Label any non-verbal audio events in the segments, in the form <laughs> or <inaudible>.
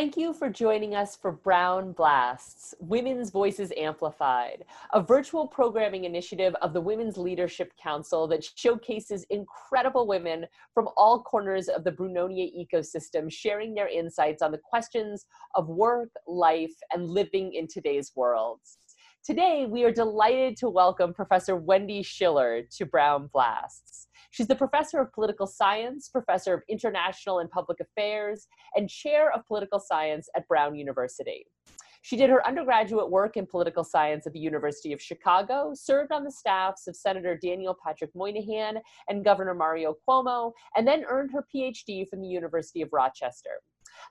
Thank you for joining us for Brown Blasts, Women's Voices Amplified, a virtual programming initiative of the Women's Leadership Council that showcases incredible women from all corners of the Brunonia ecosystem sharing their insights on the questions of work, life, and living in today's world. Today, we are delighted to welcome Professor Wendy Schiller to Brown Blasts. She's the professor of political science, professor of international and public affairs, and chair of political science at Brown University. She did her undergraduate work in political science at the University of Chicago, served on the staffs of Senator Daniel Patrick Moynihan and Governor Mario Cuomo, and then earned her PhD from the University of Rochester.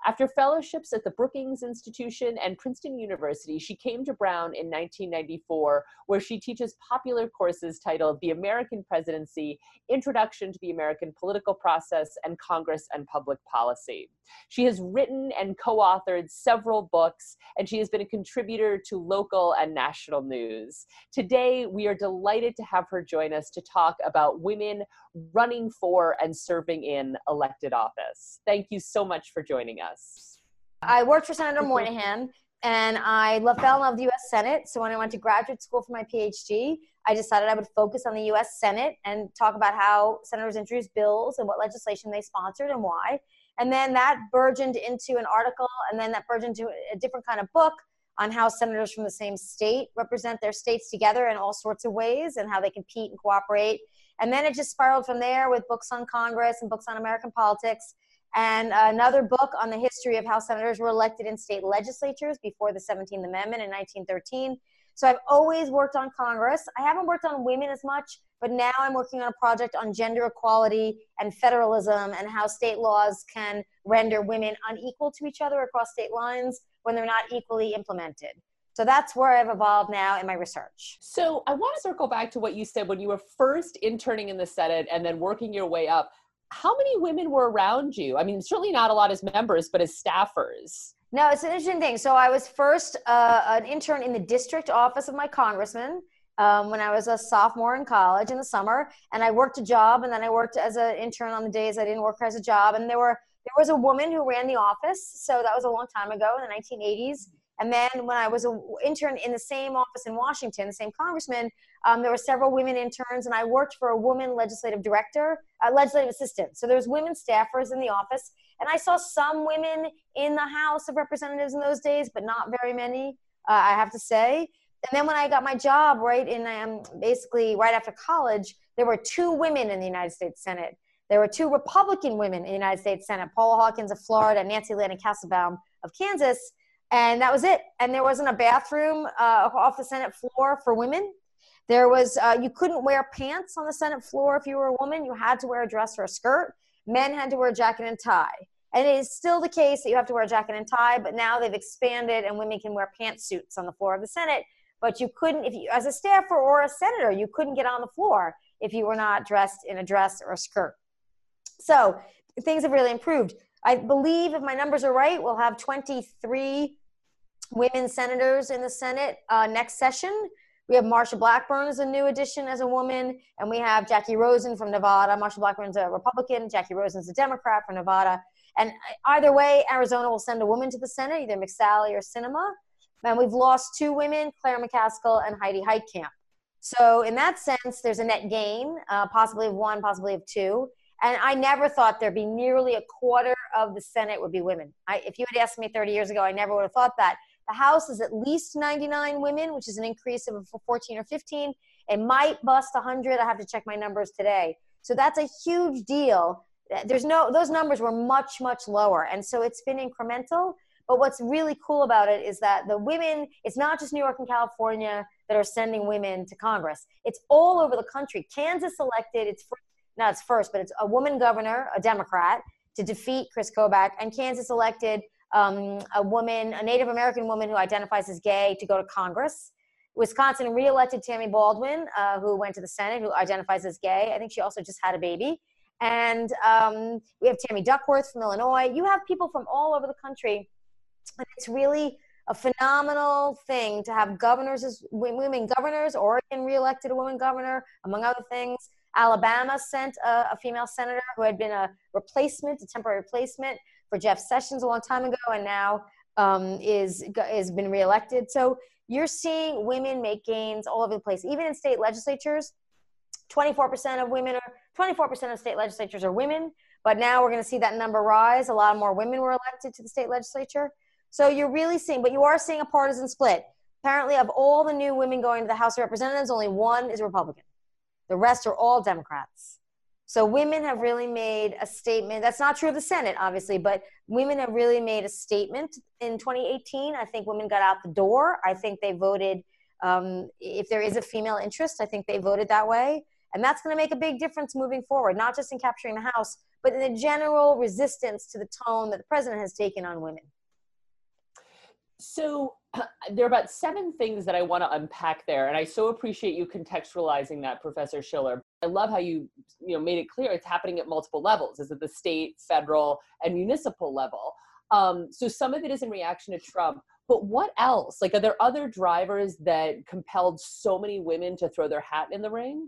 After fellowships at the Brookings Institution and Princeton University, she came to Brown in 1994, where she teaches popular courses titled The American Presidency Introduction to the American Political Process and Congress and Public Policy. She has written and co authored several books, and she has been a contributor to local and national news. Today, we are delighted to have her join us to talk about women running for and serving in elected office. Thank you so much for joining us. I worked for Senator Moynihan and I fell in love with the US Senate. So when I went to graduate school for my PhD, I decided I would focus on the US Senate and talk about how senators introduced bills and what legislation they sponsored and why. And then that burgeoned into an article, and then that burgeoned into a different kind of book on how senators from the same state represent their states together in all sorts of ways and how they compete and cooperate. And then it just spiraled from there with books on Congress and books on American politics and another book on the history of how senators were elected in state legislatures before the 17th Amendment in 1913. So I've always worked on Congress. I haven't worked on women as much, but now I'm working on a project on gender equality and federalism and how state laws can render women unequal to each other across state lines when they're not equally implemented. So that's where I've evolved now in my research. So I want to circle back to what you said when you were first interning in the Senate and then working your way up. How many women were around you? I mean, certainly not a lot as members, but as staffers. No, it's an interesting thing. So I was first uh, an intern in the district office of my congressman um, when I was a sophomore in college in the summer, and I worked a job, and then I worked as an intern on the days I didn't work as a job. And there were there was a woman who ran the office, so that was a long time ago in the 1980s. And then when I was an intern in the same office in Washington, the same congressman, um, there were several women interns, and I worked for a woman legislative director, uh, legislative assistant. So there's women staffers in the office, and I saw some women in the House of Representatives in those days, but not very many, uh, I have to say. And then when I got my job, right in um, basically right after college, there were two women in the United States Senate. There were two Republican women in the United States Senate, Paula Hawkins of Florida Nancy Landon Kassebaum of Kansas and that was it. And there wasn't a bathroom uh, off the Senate floor for women. There was uh, you couldn't wear pants on the Senate floor if you were a woman. You had to wear a dress or a skirt. Men had to wear a jacket and tie. And it is still the case that you have to wear a jacket and tie, but now they've expanded and women can wear pantsuits on the floor of the Senate. But you couldn't, if you, as a staffer or a senator, you couldn't get on the floor if you were not dressed in a dress or a skirt. So things have really improved. I believe, if my numbers are right, we'll have 23 women senators in the Senate uh, next session. We have Marsha Blackburn as a new addition as a woman, and we have Jackie Rosen from Nevada. Marsha Blackburn's a Republican, Jackie Rosen's a Democrat from Nevada. And either way, Arizona will send a woman to the Senate, either McSally or Sinema. And we've lost two women, Claire McCaskill and Heidi Heitkamp. So in that sense, there's a net gain, uh, possibly of one, possibly of two. And I never thought there'd be nearly a quarter of the Senate would be women. I, if you had asked me 30 years ago, I never would have thought that. The House is at least 99 women, which is an increase of 14 or 15. It might bust 100. I have to check my numbers today. So that's a huge deal. There's no those numbers were much much lower, and so it's been incremental. But what's really cool about it is that the women, it's not just New York and California that are sending women to Congress. It's all over the country. Kansas elected its not its first, but it's a woman governor, a Democrat, to defeat Chris Kobach, and Kansas elected um, a woman, a Native American woman who identifies as gay, to go to Congress. Wisconsin reelected Tammy Baldwin, uh, who went to the Senate, who identifies as gay. I think she also just had a baby. And um, we have Tammy Duckworth from Illinois. You have people from all over the country. And it's really a phenomenal thing to have governors as women governors. Oregon reelected a woman governor, among other things. Alabama sent a, a female senator who had been a replacement, a temporary replacement. For Jeff Sessions a long time ago, and now um, is has been reelected. So you're seeing women make gains all over the place, even in state legislatures. 24% of women are 24% of state legislatures are women, but now we're going to see that number rise. A lot more women were elected to the state legislature. So you're really seeing, but you are seeing a partisan split. Apparently, of all the new women going to the House of Representatives, only one is Republican. The rest are all Democrats. So women have really made a statement. That's not true of the Senate, obviously, but women have really made a statement in 2018. I think women got out the door. I think they voted. Um, if there is a female interest, I think they voted that way. And that's going to make a big difference moving forward, not just in capturing the House, but in the general resistance to the tone that the president has taken on women. So <clears throat> there are about seven things that I want to unpack there, and I so appreciate you contextualizing that, Professor Schiller. I love how you you know made it clear it's happening at multiple levels. Is at the state, federal, and municipal level. Um, so some of it is in reaction to Trump, but what else? Like, are there other drivers that compelled so many women to throw their hat in the ring?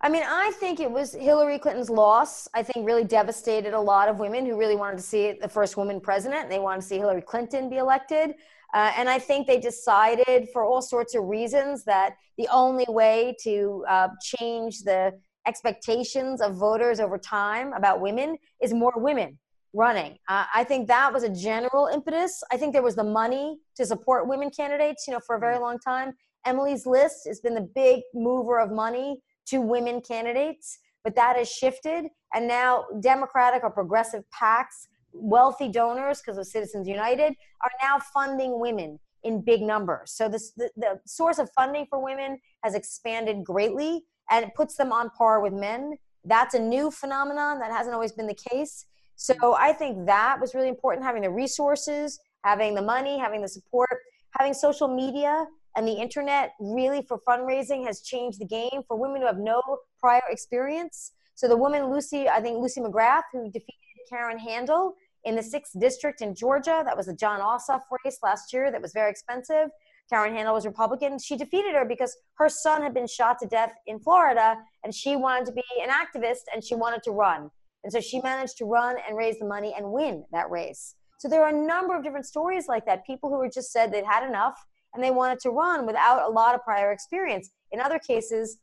I mean, I think it was Hillary Clinton's loss. I think really devastated a lot of women who really wanted to see the first woman president. They wanted to see Hillary Clinton be elected. Uh, and I think they decided, for all sorts of reasons, that the only way to uh, change the expectations of voters over time about women is more women running. Uh, I think that was a general impetus. I think there was the money to support women candidates, you know, for a very long time. Emily's List has been the big mover of money to women candidates, but that has shifted. And now Democratic or progressive PACs, wealthy donors, because of Citizens United, are now funding women in big numbers. So this, the, the source of funding for women has expanded greatly and it puts them on par with men. That's a new phenomenon that hasn't always been the case. So I think that was really important having the resources, having the money, having the support, having social media and the internet really for fundraising has changed the game for women who have no prior experience. So the woman Lucy, I think Lucy McBath, who defeated Karen Handel in the sixth district in Georgia, that was a Jon Ossoff race last year that was very expensive. Karen Handel was Republican. She defeated her because her son had been shot to death in Florida and she wanted to be an activist and she wanted to run. And so she managed to run and raise the money and win that race. So there are a number of different stories like that. People who were just said they'd had enough and they wanted to run without a lot of prior experience. In other cases,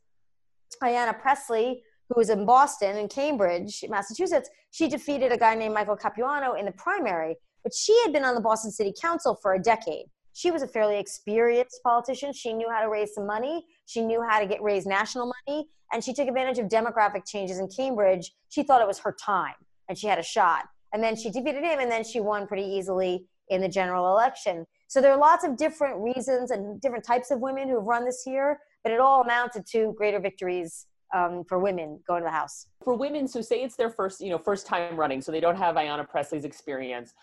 Ayanna Pressley, who was in Boston and Cambridge, Massachusetts, she defeated a guy named Michael Capuano in the primary, but she had been on the Boston City Council for a decade. She was a fairly experienced politician. She knew how to raise some money. She knew how to get raise national money, and she took advantage of demographic changes in Cambridge. She thought it was her time, and she had a shot. And then she defeated him, and then she won pretty easily in the general election. So there are lots of different reasons and different types of women who have run this year, but it all amounted to greater victories um, for women going to the House. For women, so say it's their first, you know, first time running, so they don't have Ayanna Pressley's experience.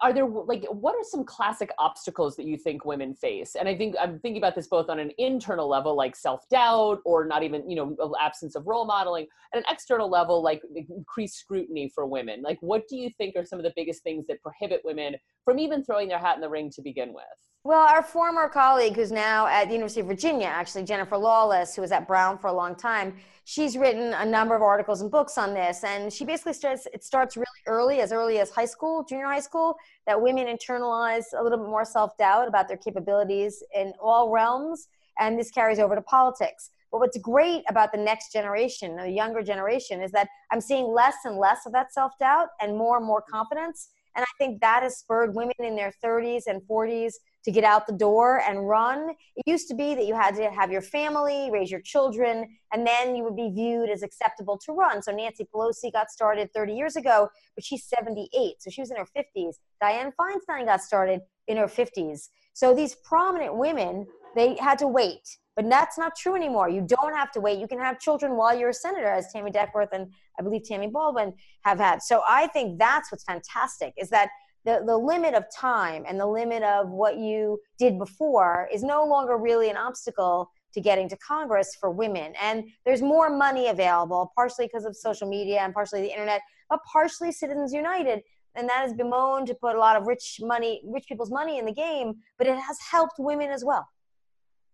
Are there like what are some classic obstacles that you think women face? And i think i'm thinking about this both on an internal level like self-doubt or not even you know absence of role modeling and an external level like increased scrutiny for women. Like what do you think are some of the biggest things that prohibit women from even throwing their hat in the ring to begin with well, our former colleague, who's now at the University of Virginia, actually, Jennifer Lawless, who was at Brown for a long time, she's written a number of articles and books on this. And she basically starts, it starts really early, as early as high school, junior high school, that women internalize a little bit more self doubt about their capabilities in all realms. And this carries over to politics. But what's great about the next generation, the younger generation, is that I'm seeing less and less of that self doubt and more and more confidence. And I think that has spurred women in their 30s and 40s to get out the door and run. It used to be that you had to have your family, raise your children, and then you would be viewed as acceptable to run. So Nancy Pelosi got started 30 years ago, but she's 78, so she was in her 50s. Dianne Feinstein got started in her 50s. So these prominent women, they had to wait. But that's not true anymore. You don't have to wait. You can have children while you're a senator, as Tammy Duckworth and I believe Tammy Baldwin have had. So I think that's what's fantastic is that the, the limit of time and the limit of what you did before is no longer really an obstacle to getting to Congress for women. And there's more money available, partially because of social media and partially the internet, but partially Citizens United. And that has bemoaned to put a lot of rich money, rich people's money in the game, but it has helped women as well.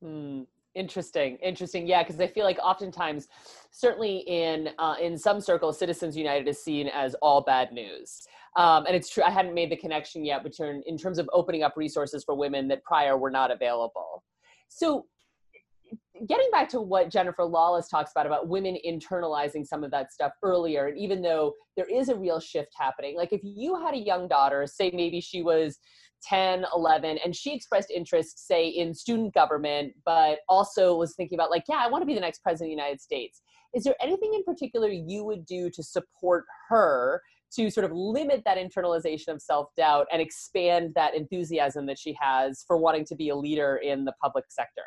Hmm. Interesting, interesting. Yeah, because I feel like oftentimes, certainly in uh, in some circles, Citizens United is seen as all bad news. Um, and it's true, I hadn't made the connection yet between in terms of opening up resources for women that prior were not available. So getting back to what Jennifer Lawless talks about about women internalizing some of that stuff earlier, and even though there is a real shift happening, like if you had a young daughter, say maybe she was 10, 11, and she expressed interest, say, in student government, but also was thinking about, like, yeah, I want to be the next president of the United States. Is there anything in particular you would do to support her to sort of limit that internalization of self doubt and expand that enthusiasm that she has for wanting to be a leader in the public sector?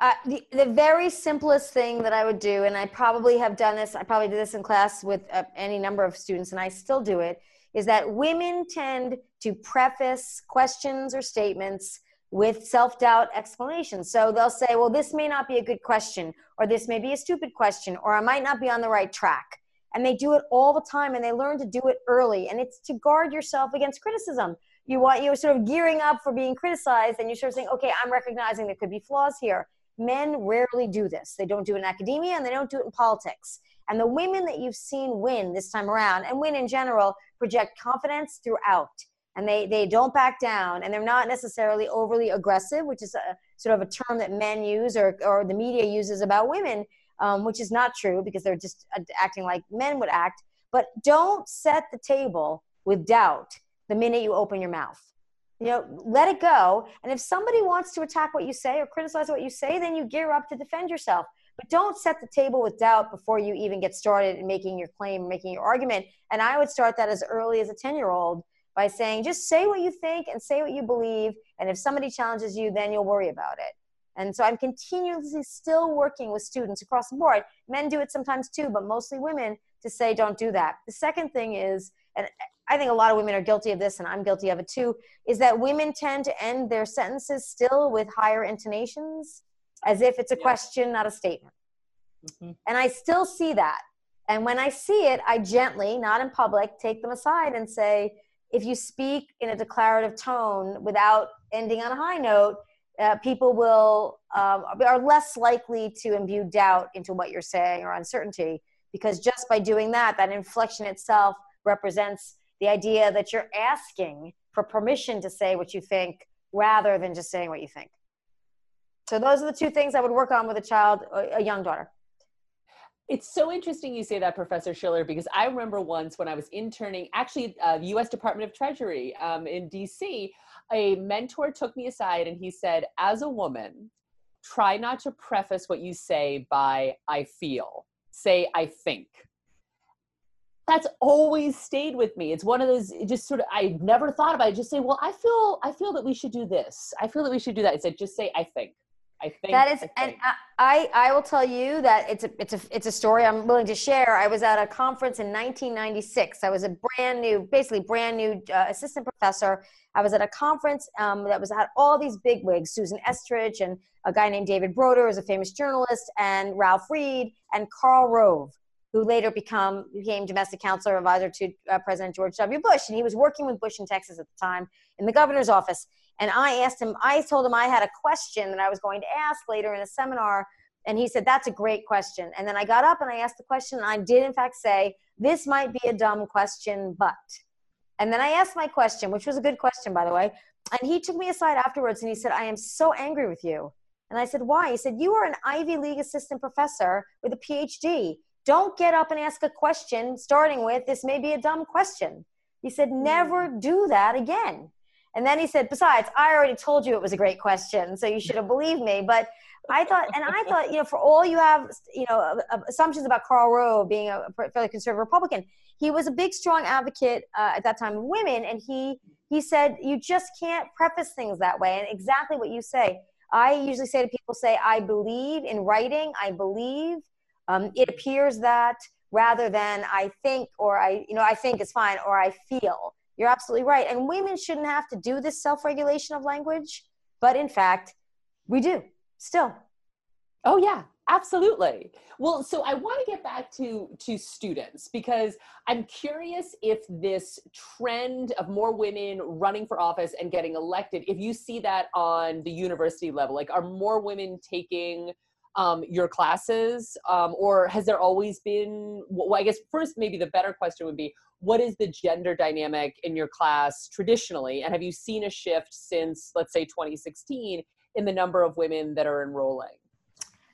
Uh, the, the very simplest thing that I would do, and I probably have done this, I probably did this in class with uh, any number of students, and I still do it, is that women tend to preface questions or statements with self doubt explanations. So they'll say, well, this may not be a good question, or this may be a stupid question, or I might not be on the right track. And they do it all the time and they learn to do it early. And it's to guard yourself against criticism. You want you're sort of gearing up for being criticized, and you're sort of saying, okay, I'm recognizing there could be flaws here Men rarely do this. They don't do it in academia and they don't do it in politics. And the women that you've seen win this time around and win in general project confidence throughout. And they, they don't back down and they're not necessarily overly aggressive, which is a sort of a term that men use or, or the media uses about women, um, which is not true because they're just acting like men would act. But don't set the table with doubt the minute you open your mouth. You know let it go. And if somebody wants to attack what you say or criticize what you say then you gear up to defend yourself. But don't set the table with doubt before you even get started in making your claim making your argument. And i would start that as early as a 10 year old by saying just say what you think and say what you believe. And if somebody challenges you then you'll worry about it and so i'm continuously still working with students across the board men do it sometimes too but mostly women to say don't do that the second thing is and I think a lot of women are guilty of this, and I'm guilty of it too, is that women tend to end their sentences still with higher intonations as if it's a yeah. question, not a statement. Mm-hmm. And I still see that. And when I see it, I gently, not in public, take them aside and say, if you speak in a declarative tone without ending on a high note, uh, people will um, are less likely to imbue doubt into what you're saying or uncertainty because just by doing that, that inflection itself represents the idea that you're asking for permission to say what you think rather than just saying what you think. So those are the two things I would work on with a child, a young daughter. It's so interesting you say that, Professor Schiller, because I remember once when I was interning, actually, uh, the U.S. Department of Treasury um, in D.C., a mentor took me aside and he said, as a woman, try not to preface what you say by "I feel." Say "I think." that's always stayed with me. It's one of those it just sort of I never thought about it. Just say, well, I feel I feel that we should do this. I feel that we should do that. I said, just say I think. I think that is, and I, I will tell you that it's a, it's a, it's a story I'm willing to share. I was at a conference in 1996. I was a brand new, basically brand new uh, assistant professor. I was at a conference um, that was had all these big wigs, Susan Estrich and a guy named David Broder, who's a famous journalist, and Ralph Reed and Karl Rove who later become became domestic counselor advisor to uh, President George W. Bush, and he was working with Bush in Texas at the time in the governor's office. And I asked him, I told him I had a question that I was going to ask later in a seminar, and he said that's a great question. And then I got up and I asked the question, and I did in fact say this might be a dumb question, but. And then I asked my question, which was a good question, by the way. And he took me aside afterwards and he said, I am so angry with you. And I said, Why? He said, You are an Ivy League assistant professor with a PhD. Don't get up and ask a question starting with, This may be a dumb question. He said. Never do that again. And then he said, Besides, I already told you it was a great question, so you should have believed me. But I thought, and I thought, you know, for all you have, you know, assumptions about Karl Rove being a fairly conservative Republican, he was a big, strong advocate uh, at that time of women, and he he said you just can't preface things that way. And exactly what you say, I usually say to people, say, I believe in writing, I believe um, it appears that rather than I think or I, you know, I think is fine or I feel. You're absolutely right. And women shouldn't have to do this self regulation of language, but in fact, we do still. Oh, yeah, absolutely well so i want to get back to to students because i'm curious if this trend of more women running for office and getting elected if you see that on the university level like are more women taking um, your classes, um, or has there always been? Well, I guess first, maybe the better question would be, what is the gender dynamic in your class traditionally, and have you seen a shift since, let's say, 2016 in the number of women that are enrolling?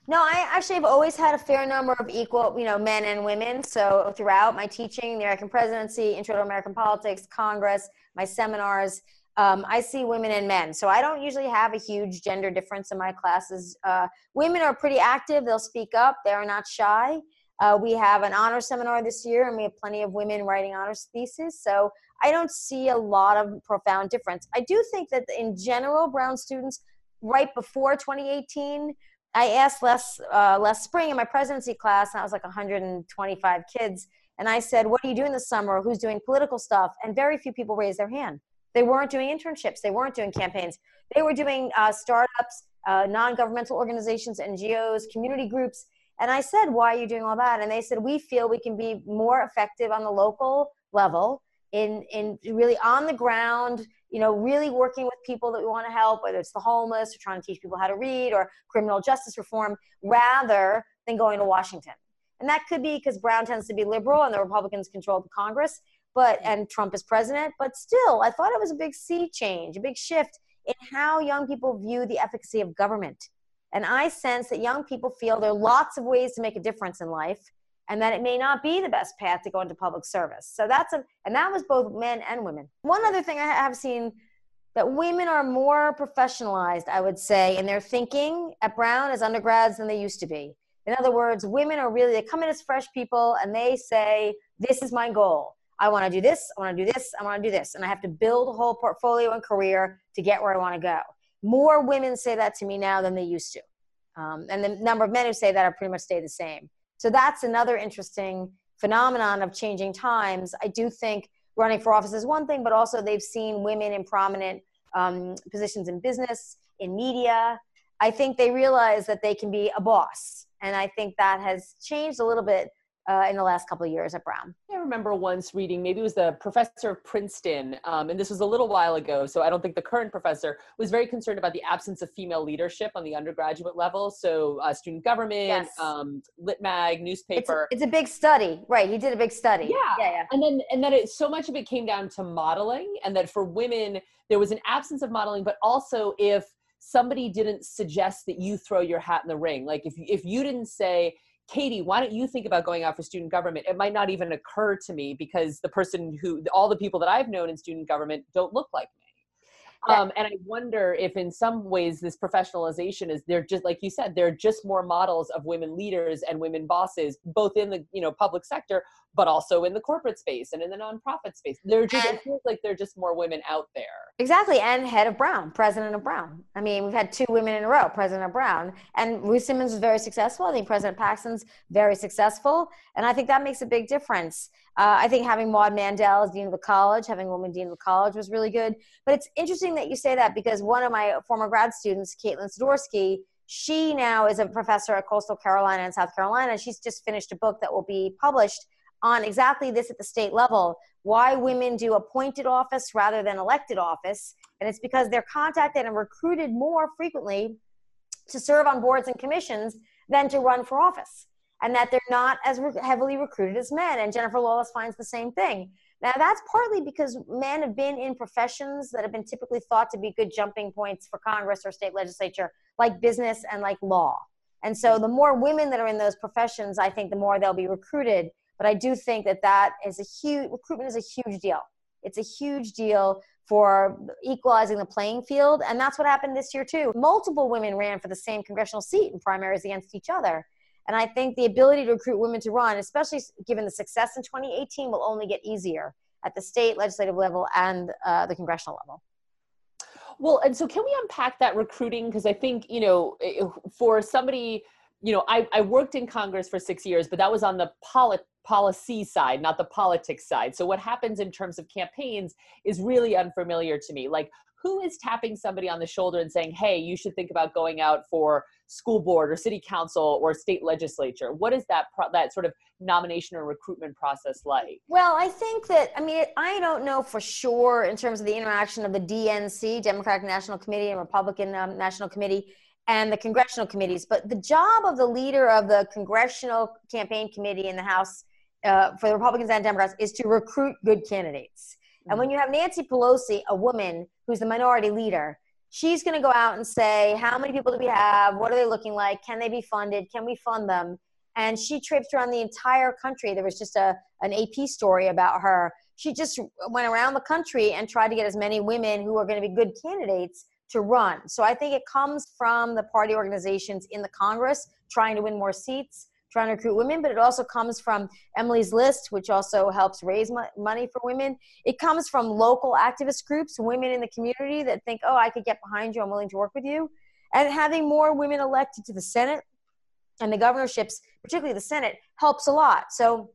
No, I actually have always had a fair number of equal, you know, men and women. So throughout my teaching, the American presidency, Intro to American Politics, Congress, my seminars, um, I see women and men. So I don't usually have a huge gender difference in my classes. Uh, women are pretty active. They'll speak up. They are not shy. Uh, we have an honor seminar this year, and we have plenty of women writing honors theses. So I don't see a lot of profound difference. I do think that in general, Brown students, right before 2018, I asked Les, uh, Les Spring in my presidency class, and I was like 125 kids. And I said, What are you doing this summer? Who's doing political stuff? And very few people raised their hand. They weren't doing internships, they weren't doing campaigns. They were doing uh, startups, uh, non governmental organizations, NGOs, community groups. And I said, Why are you doing all that? And they said, We feel we can be more effective on the local level in, in really on the ground you know, really working with people that we want to help, whether it's the homeless or trying to teach people how to read or criminal justice reform, rather than going to Washington. And that could be because Brown tends to be liberal and the Republicans control the Congress, but and Trump is president. But still, I thought it was a big sea change, a big shift in how young people view the efficacy of government. And I sense that young people feel there are lots of ways to make a difference in life and that it may not be the best path to go into public service. So that's a, and that was both men and women. One other thing I have seen that women are more professionalized, I would say, in their thinking at Brown as undergrads than they used to be. In other words, women are really, they come in as fresh people and they say, This is my goal. I want to do this, I want to do this, I want to do this. And I have to build a whole portfolio and career to get where I want to go. More women say that to me now than they used to. Um, and the number of men who say that are pretty much stay the same. So that's another interesting phenomenon of changing times. I do think running for office is one thing, but also they've seen women in prominent um, positions in business, in media. I think they realize that they can be a boss. And I think that has changed a little bit uh, in the last couple of years at Brown. I remember once reading, maybe it was the professor of Princeton, um, and this was a little while ago, so I don't think the current professor was very concerned about the absence of female leadership on the undergraduate level. So, uh, student government, yes. um, lit mag, newspaper. It's a, it's a, big study, right? He did a big study. Yeah, yeah, yeah. And then, and then it, so much of it came down to modeling, and that for women there was an absence of modeling, but also if somebody didn't suggest that you throw your hat in the ring, like if if you didn't say Katie, why don't you think about going out for student government? It might not even occur to me because the person who, all the people that I've known in student government don't look like me. Um, and I wonder if, in some ways, this professionalization is they're just like you said, they're just more models of women leaders and women bosses, both in the you know public sector, but also in the corporate space and in the nonprofit space. They're just and, it feels like they're just more women out there. Exactly, and head of Brown, president of Brown. I mean, we've had two women in a row, president of Brown, and Ruth Simmons was very successful. I think President Paxson's very successful, and I think that makes a big difference. Uh, I think having Maud Mandel as dean of the college, having a woman dean of the college was really good. But it's interesting that you say that because one of my former grad students, Kaitlin Sidorsky, she now is a professor at Coastal Carolina in South Carolina. She's just finished a book that will be published on exactly this at the state level why women do appointed office rather than elected office. And it's because they're contacted and recruited more frequently to serve on boards and commissions than to run for office and that they're not as re- heavily recruited as men. And Jennifer Lawless finds the same thing. Now, that's partly because men have been in professions that have been typically thought to be good jumping points for Congress or state legislature, like business and like law. And so, the more women that are in those professions, I think the more they'll be recruited. But I do think that that is a huge recruitment is a huge deal. It's a huge deal for equalizing the playing field, and that's what happened this year too. Multiple women ran for the same congressional seat in primaries against each other. And I think the ability to recruit women to run, especially given the success in 2018, will only get easier at the state legislative level and uh, the congressional level. Well, and so can we unpack that recruiting? Because I think, you know, for somebody, you know, I, I worked in Congress for six years, but that was on the polit- policy side, not the politics side. So what happens in terms of campaigns is really unfamiliar to me. Like, who is tapping somebody on the shoulder and saying, hey, you should think about going out for school board or city council or state legislature? What is that pro- that sort of nomination or recruitment process like? Well, I think that I mean I don't know for sure in terms of the interaction of the DNC, Democratic National Committee, and Republican um, National Committee. and the congressional committees. But the job of the leader of the congressional campaign committee in the House uh, for the Republicans and Democrats is to recruit good candidates. Mm-hmm. And when you have Nancy Pelosi, a woman who's the minority leader, she's going to go out and say, How many people do we have? What are they looking like? Can they be funded? Can we fund them? And she traipsed around the entire country. There was just a, an AP story about her. She just went around the country and tried to get as many women who are going to be good candidates to run. So I think it comes from the party organizations in the Congress trying to win more seats, trying to recruit women, but it also comes from Emily's List, which also helps raise mo- money for women. It comes from local activist groups, women in the community that think, oh, I could get behind you, I'm willing to work with you. And having more women elected to the Senate and the governorships, particularly the Senate, helps a lot. So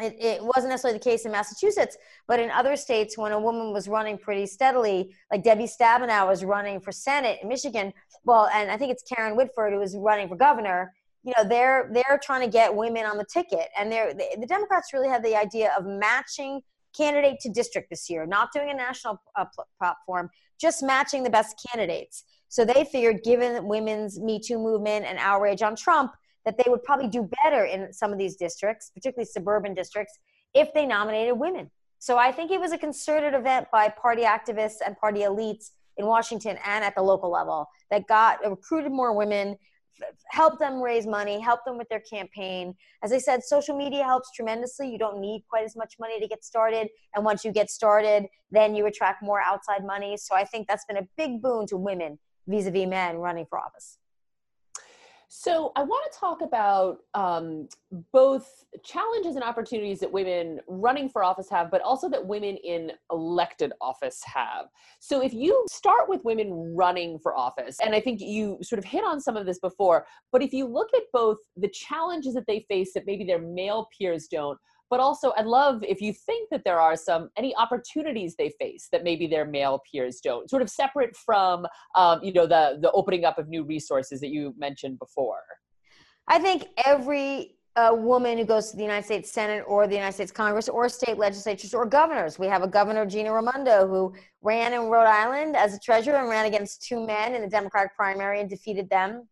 it, it, wasn't necessarily the case in Massachusetts, but in other states, when a woman was running pretty steadily, like Debbie Stabenow was running for Senate in Michigan, well, and I think it's Karen Whitford who was running for governor. You know, they're they're trying to get women on the ticket, and they're the, the Democrats really have the idea of matching candidate to district this year, not doing a national uh, platform, just matching the best candidates. So they figured, given women's Me Too movement and outrage on Trump, that they would probably do better in some of these districts, particularly suburban districts, if they nominated women. So I think it was a concerted event by party activists and party elites in Washington and at the local level that got recruited more women, helped them raise money, help them with their campaign. As I said, social media helps tremendously. You don't need quite as much money to get started. And once you get started, then you attract more outside money. So I think that's been a big boon to women vis a vis men running for office. So I want to talk about um, both challenges and opportunities that women running for office have, but also that women in elected office have. So if you start with women running for office, and I think you sort of hit on some of this before, but if you look at both the challenges that they face that maybe their male peers don't, but also i'd love if you think that there are some any opportunities they face that maybe their male peers don't sort of separate from um, you know the the opening up of new resources that you mentioned before i think every uh, woman who goes to the United States Senate or the United States Congress or state legislatures or governors. We have a governor, Gina Raimondo, who ran in Rhode Island as a treasurer and ran against two men in the Democratic primary and defeated them,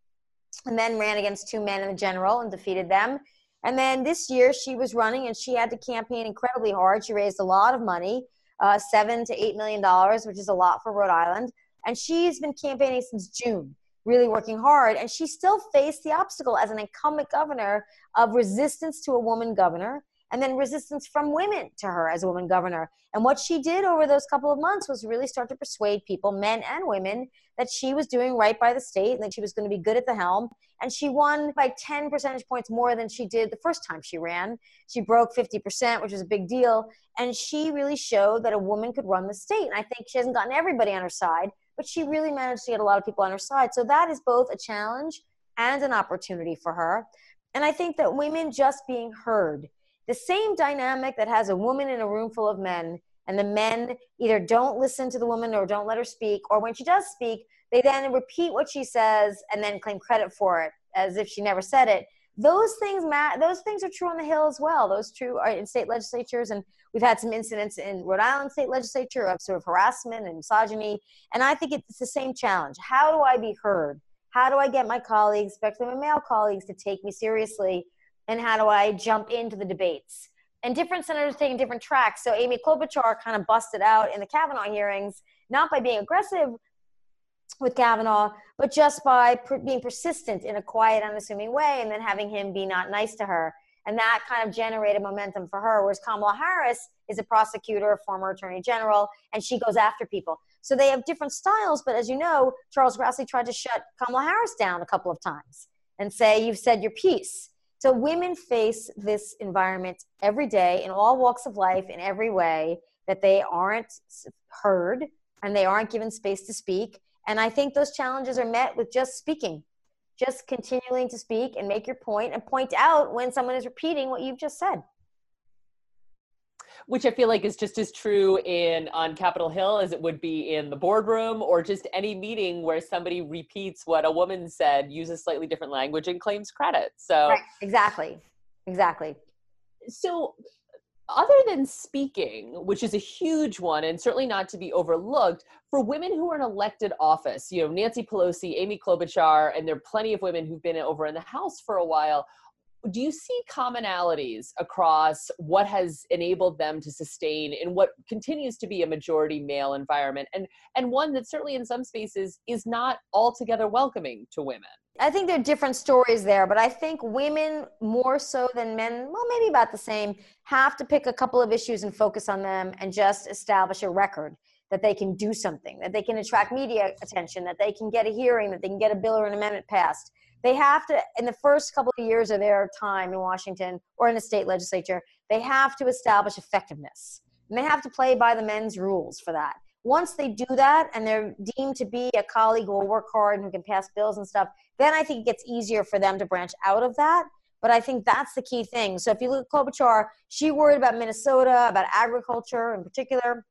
and then ran against two men in the general and defeated them. And then this year she was running and she had to campaign incredibly hard. She raised a lot of money, uh, seven to eight million dollars, which is a lot for Rhode Island. And she's been campaigning since June, really working hard. And she still faced the obstacle as an incumbent governor of resistance to a woman governor and then resistance from women to her as a woman governor. And what she did over those couple of months was really start to persuade people, men and women, that she was doing right by the state and that she was going to be good at the helm. And she won by 10 percentage points more than she did the first time she ran. She broke 50%, which was a big deal. And she really showed that a woman could run the state. And I think she hasn't gotten everybody on her side, but she really managed to get a lot of people on her side. So that is both a challenge and an opportunity for her. And I think that women just being heard the same dynamic that has a woman in a room full of men and the men either don't listen to the woman or don't let her speak or when she does speak they then repeat what she says and then claim credit for it as if she never said it. Those things Matt, those things are true on the hill as well. Those true are in state legislatures and we've had some incidents in rhode island state legislature of sort of harassment and misogyny and i think it's the same challenge. How do i be heard? How do i get my colleagues especially my male colleagues to take me seriously and how do I jump into the debates? And different senators taking different tracks. So Amy Klobuchar kind of busted out in the Kavanaugh hearings, not by being aggressive with Kavanaugh, but just by per- being persistent in a quiet, unassuming way, and then having him be not nice to her. And that kind of generated momentum for her. Whereas Kamala Harris is a prosecutor, a former attorney general, and she goes after people. So they have different styles, but as you know, Charles Grassley tried to shut Kamala Harris down a couple of times and say, You've said your piece. So women face this environment every day in all walks of life, in every way, that they aren't heard and they aren't given space to speak. And I think those challenges are met with just speaking, just continuing to speak and make your point and point out when someone is repeating what you've just said which I feel like is just as true in on Capitol Hill as it would be in the boardroom or just any meeting where somebody repeats what a woman said, uses slightly different language, and claims credit. So right. exactly, exactly. So other than speaking, which is a huge one and certainly not to be overlooked, for women who are in elected office, you know, Nancy Pelosi, Amy Klobuchar, and there are plenty of women who've been over in the House for a while. Do you see commonalities across what has enabled them to sustain in what continues to be a majority male environment and, and one that certainly in some spaces is not altogether welcoming to women? I think there are different stories there, but I think women more so than men, well, maybe about the same, have to pick a couple of issues and focus on them and just establish a record that they can do something, that they can attract media attention, that they can get a hearing, that they can get a bill or an amendment passed. They have to, in the first couple of years of their time in Washington or in the state legislature, they have to establish effectiveness. And they have to play by the men's rules for that. Once they do that and they're deemed to be a colleague who will work hard and who can pass bills and stuff, then I think it gets easier for them to branch out of that. But I think that's the key thing. So if you look at Klobuchar, she worried about Minnesota, about agriculture in particular,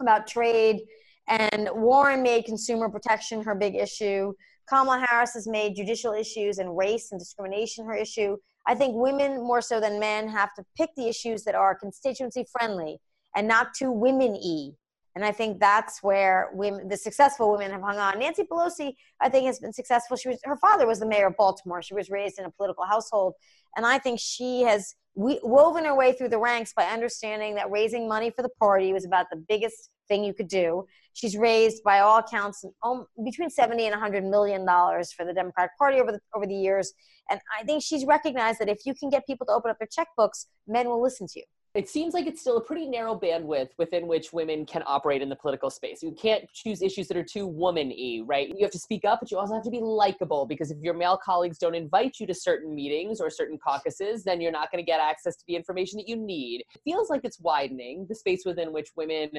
about trade, and Warren made consumer protection her big issue. Kamala Harris has made judicial issues and race and discrimination her issue. I think women, more so than men, have to pick the issues that are constituency friendly and not too women y. And I think that's where women, the successful women have hung on. Nancy Pelosi, I think, has been successful. She was her father was the mayor of Baltimore. She was raised in a political household, and I think she has woven her way through the ranks by understanding that raising money for the party was about the biggest thing you could do. She's raised, by all accounts, um, between 70 and 100 million dollars for the Democratic Party over the, over the years. And I think she's recognized that if you can get people to open up their checkbooks, men will listen to you it seems like it's still a pretty narrow bandwidth within which women can operate in the political space. You can't choose issues that are too woman-y, right? You have to speak up, but you also have to be likable because if your male colleagues don't invite you to certain meetings or certain caucuses, then you're not going to get access to the information that you need. It feels like it's widening the space within which women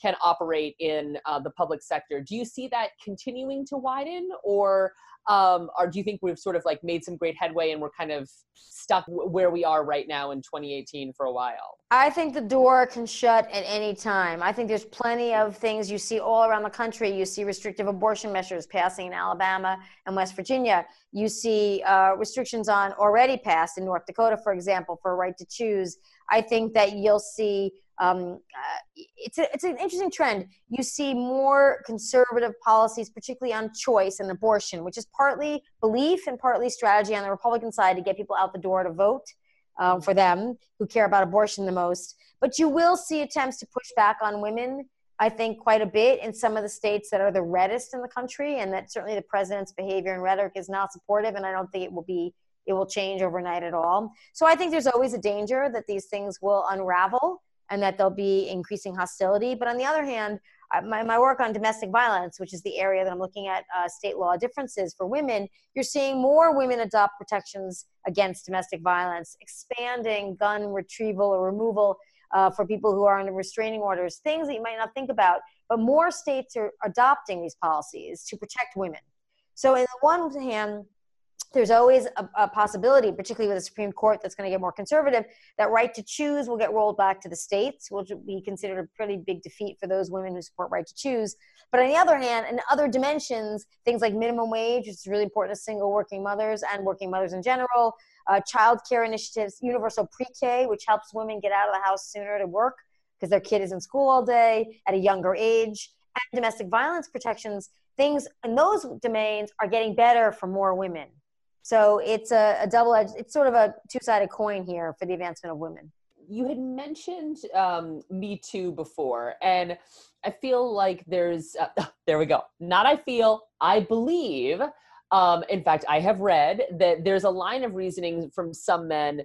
can operate in uh, the public sector. Do you see that continuing to widen, or um, or do you think we've sort of like made some great headway and we're kind of stuck where we are right now in 2018 for a while? I think the door can shut at any time. I think there's plenty of things you see all around the country. You see restrictive abortion measures passing in Alabama and West Virginia. You see uh, restrictions on already passed in North Dakota, for example, for a right to choose. I think that you'll see um, uh, it's, a, it's an interesting trend. You see more conservative policies, particularly on choice and abortion, which is partly belief and partly strategy on the Republican side to get people out the door to vote um, for them who care about abortion the most. But you will see attempts to push back on women, I think, quite a bit in some of the states that are the reddest in the country, and that certainly the president's behavior and rhetoric is not supportive, and I don't think it will be it will change overnight at all. So I think there's always a danger that these things will unravel and that there'll be increasing hostility. But on the other hand, my, my work on domestic violence, which is the area that I'm looking at uh, state law differences for women, you're seeing more women adopt protections against domestic violence, expanding gun retrieval or removal uh, for people who are under restraining orders, things that you might not think about. But more states are adopting these policies to protect women. So, in the one hand, there's always a, a, possibility, particularly with the Supreme Court that's going to get more conservative, that right to choose will get rolled back to the states, which would be considered a pretty big defeat for those women who support right to choose. But on the other hand, in other dimensions, things like minimum wage, which is really important to single working mothers and working mothers in general, uh, child care initiatives, universal pre-K, which helps women get out of the house sooner to work because their kid is in school all day at a younger age, and domestic violence protections, things in those domains are getting better for more women. So it's a, a double edged, it's sort of a two sided coin here for the advancement of women. You had mentioned um, Me Too before, and I feel like there's, uh, <laughs> there we go. Not I feel, I believe. Um, in fact, I have read that there's a line of reasoning from some men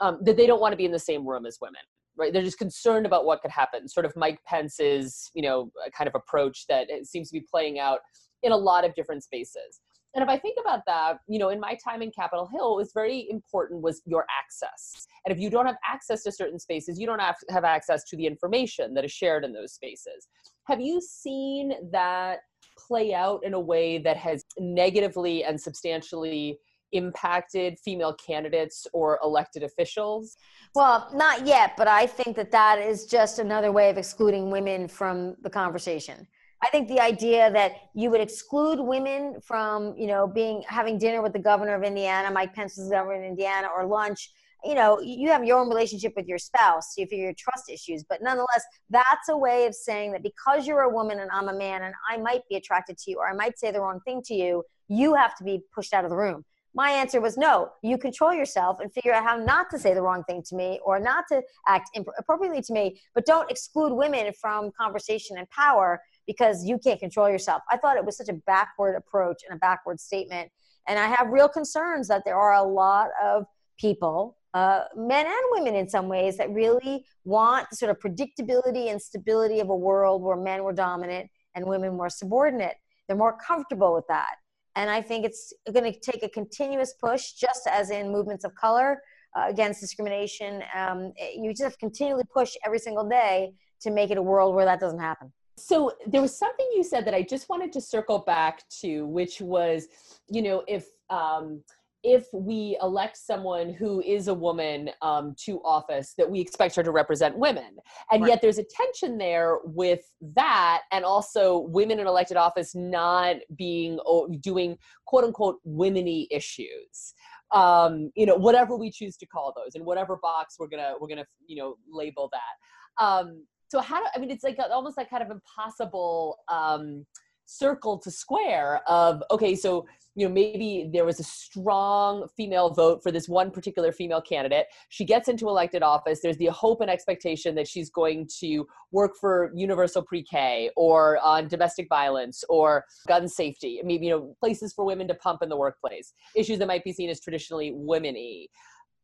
um, that they don't want to be in the same room as women right they're just concerned about what could happen sort of mike pence's you know kind of approach that seems to be playing out in a lot of different spaces and if I think about that, you know, in my time in Capitol Hill, what was very important was your access. And if you don't have access to certain spaces, you don't have, have access to the information that is shared in those spaces. Have you seen that play out in a way that has negatively and substantially impacted female candidates or elected officials? Well, not yet, but I think that that is just another way of excluding women from the conversation. I think the idea that you would exclude women from, you know, being having dinner with the governor of Indiana, Mike Pence Pence's governor in Indiana, or lunch, you know, you have your own relationship with your spouse, so you figure your trust issues. But nonetheless, that's a way of saying that because you're a woman and I'm a man and I might be attracted to you or I might say the wrong thing to you, you have to be pushed out of the room. My answer was no. You control yourself and figure out how not to say the wrong thing to me or not to act appropriately to me, but don't exclude women from conversation and power because you can't control yourself. I thought it was such a backward approach and a backward statement. And I have real concerns that there are a lot of people, uh, men and women in some ways, that really want sort of predictability and stability of a world where men were dominant and women were subordinate. They're more comfortable with that. And I think it's going to take a continuous push, just as in movements of color uh, against discrimination. Um, you just have to continually push every single day to make it a world where that doesn't happen. So there was something you said that I just wanted to circle back to, which was, you know, if um, if we elect someone who is a woman um, to office that we expect her to represent women. And right. yet there's a tension there with that and also women in elected office not being or doing quote unquote womeny issues. Um, you know whatever we choose to call those and whatever box we're gonna we're gonna you know label that. Um, so how do i mean it's like almost like kind of impossible um, circle to square of okay so you know maybe there was a strong female vote for this one particular female candidate. She gets into elected office. There's the hope and expectation that she's going to work for universal pre-k or on domestic violence or gun safety maybe you know places for women to pump in the workplace. Issues that might be seen as traditionally womeny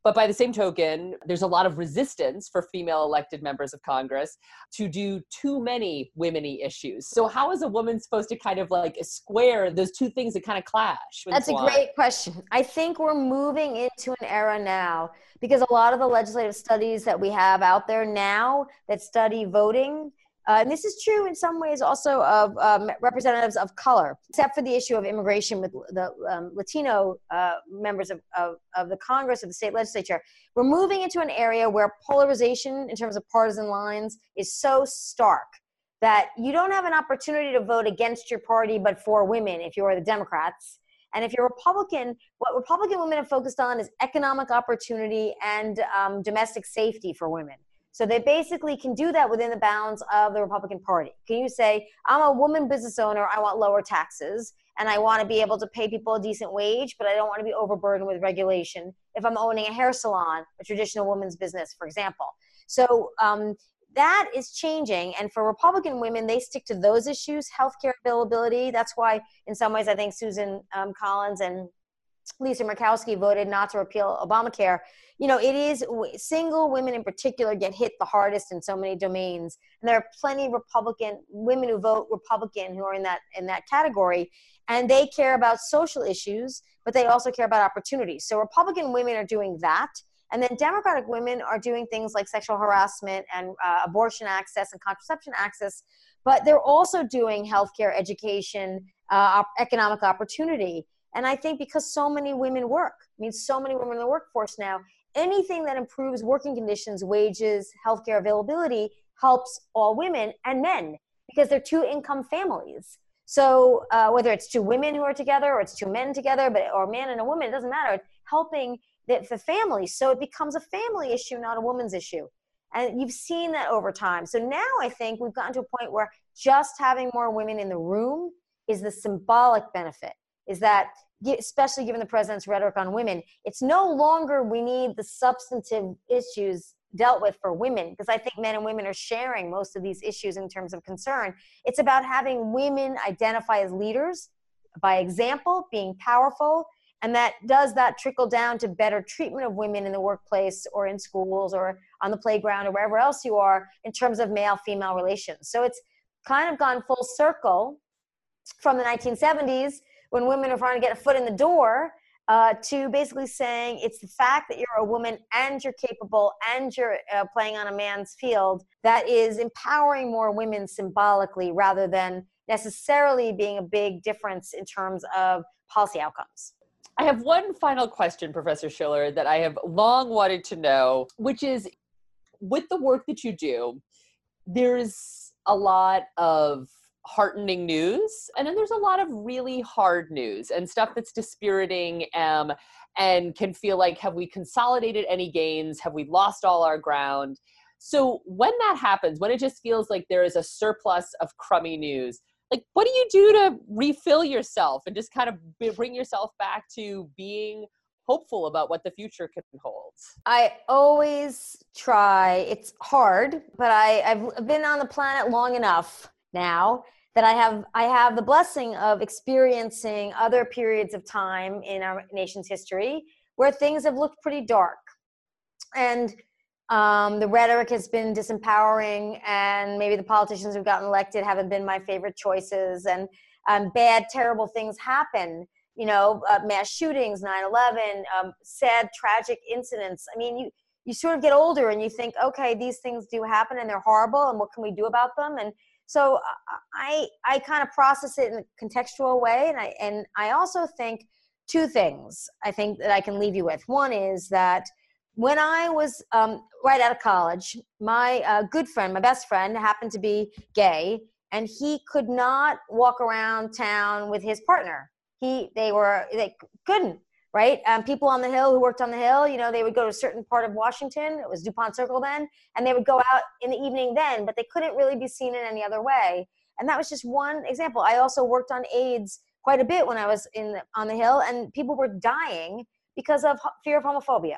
but by the same token, there's a lot of resistance for female elected members of Congress to do too many womeny issues. So how is a woman supposed to kind of like square those two things that kind of clash? That's a great question. I think we're moving into an era now because a lot of the legislative studies that we have out there now that study voting uh, and this is true in some ways also of um, representatives of color, except for the issue of immigration with the um, Latino uh, members of, of, of, the Congress, of the state legislature. We're moving into an area where polarization in terms of partisan lines is so stark that you don't have an opportunity to vote against your party but for women if you're the Democrats. And if you're Republican, what Republican women have focused on is economic opportunity and um, domestic safety for women. So they basically can do that within the bounds of the Republican Party. Can you say, I'm a woman business owner, I want lower taxes, and I want to be able to pay people a decent wage, but I don't want to be overburdened with regulation if I'm owning a hair salon, a traditional woman's business, for example. So um, that is changing. And for Republican women, they stick to those issues healthcare availability. That's why, in some ways, I think Susan um, Collins and Lisa Murkowski voted not to repeal Obamacare. You know, it is single women in particular get hit the hardest in so many domains, and there are plenty of Republican women who vote Republican who are in that in that category, and they care about social issues, but they also care about opportunities. So Republican women are doing that, and then Democratic women are doing things like sexual harassment and uh, abortion access and contraception access, but they're also doing healthcare, education, uh, economic opportunity. And I think because so many women work, I mean, so many women in the workforce now, anything that improves working conditions, wages, healthcare availability helps all women and men because they're two income families. So uh, whether it's two women who are together or it's two men together, but or a man and a woman, it doesn't matter. It's helping the, the family. So it becomes a family issue, not a woman's issue. And you've seen that over time. So now I think we've gotten to a point where just having more women in the room is the symbolic benefit is that especially given the president's rhetoric on women it's no longer we need the substantive issues dealt with for women because i think men and women are sharing most of these issues in terms of concern. It's about having women identify as leaders by example being powerful and that does that trickle down to better treatment of women in the workplace or in schools or on the playground or wherever else you are in terms of male female relations. So it's kind of gone full circle from the 1970s when women are trying to get a foot in the door uh, to basically saying it's the fact that you're a woman and you're capable and you're uh, playing on a man's field that is empowering more women symbolically rather than necessarily being a big difference in terms of policy outcomes. I have one final question, Professor Schiller, that I have long wanted to know, which is with the work that you do, there's a lot of heartening news and then there's a lot of really hard news and stuff that's dispiriting um, and can feel like have we consolidated any gains have we lost all our ground so when that happens when it just feels like there is a surplus of crummy news like what do you do to refill yourself and just kind of bring yourself back to being hopeful about what the future can hold? I always try. It's hard, but I, I've been on the planet long enough now that I have I have the blessing of experiencing other periods of time in our nation's history where things have looked pretty dark, and um, the rhetoric has been disempowering, and maybe the politicians who've gotten elected haven't been my favorite choices, and um, bad, terrible things happen you know, uh, mass shootings, 9/11, um, sad, tragic incidents. I mean, you you sort of get older and you think, okay, these things do happen and they're horrible, and what can we do about them? And so I I kind of process it in a contextual way, and I and I also think two things. I think that I can leave you with. One is that when I was um, right out of college, my uh, good friend, my best friend, happened to be gay, and he could not walk around town with his partner he they were they couldn't right? Um, people on the hill who worked on the hill you know they would go to a certain part of washington it was dupont circle then and they would go out in the evening then but they couldn't really be seen in any other way. And that was just one example. I also worked on aids quite a bit when i was in on the hill and people were dying because of fear of homophobia.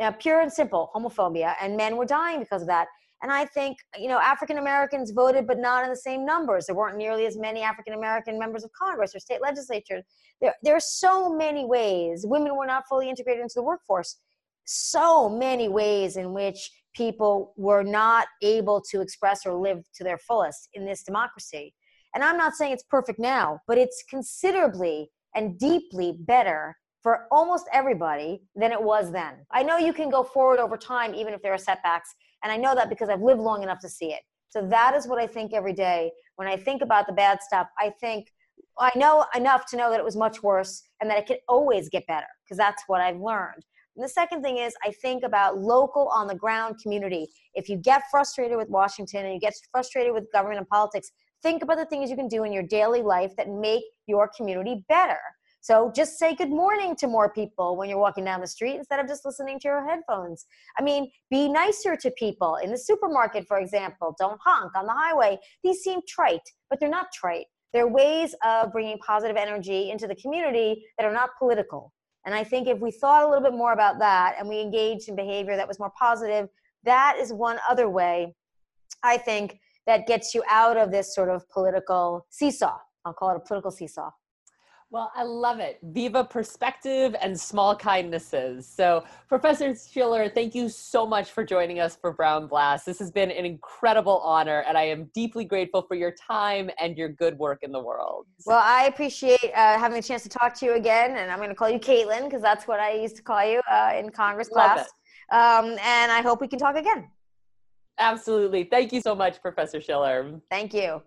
You pure and simple homophobia and men were dying because of that and I think, you know, African Americans voted, but not in the same numbers. There weren't nearly as many African American members of Congress or state legislatures. There, there are so many ways. Women were not fully integrated into the workforce. So many ways in which people were not able to express or live to their fullest in this democracy. And I'm not saying it's perfect now, but it's considerably and deeply better for almost everybody than it was then. I know you can go forward over time, even if there are setbacks. And I know that because I've lived long enough to see it. So that is what I think every day. When I think about the bad stuff, I think I know enough to know that it was much worse and that it can always get better because that's what I've learned. And the second thing is, I think about local on the ground community. If you get frustrated with Washington and you get frustrated with government and politics, think about the things you can do in your daily life that make your community better. So just say good morning to more people when you're walking down the street instead of just listening to your headphones. I mean, be nicer to people in the supermarket, for example. Don't honk on the highway. These seem trite, but they're not trite. They're ways of bringing positive energy into the community that are not political. And I think if we thought a little bit more about that and we engaged in behavior that was more positive, that is one other way I think that gets you out of this sort of political seesaw. I'll call it a political seesaw. Well, I love it. Viva perspective and small kindnesses. So, Professor Schiller, thank you so much for joining us for Brown Blast. This has been an incredible honor, and I am deeply grateful for your time and your good work in the world. Well, I appreciate uh, having a chance to talk to you again, and I'm going to call you Caitlin because that's what I used to call you uh, in Congress class. Um, and I hope we can talk again. Absolutely. Thank you so much, Professor Schiller. Thank you.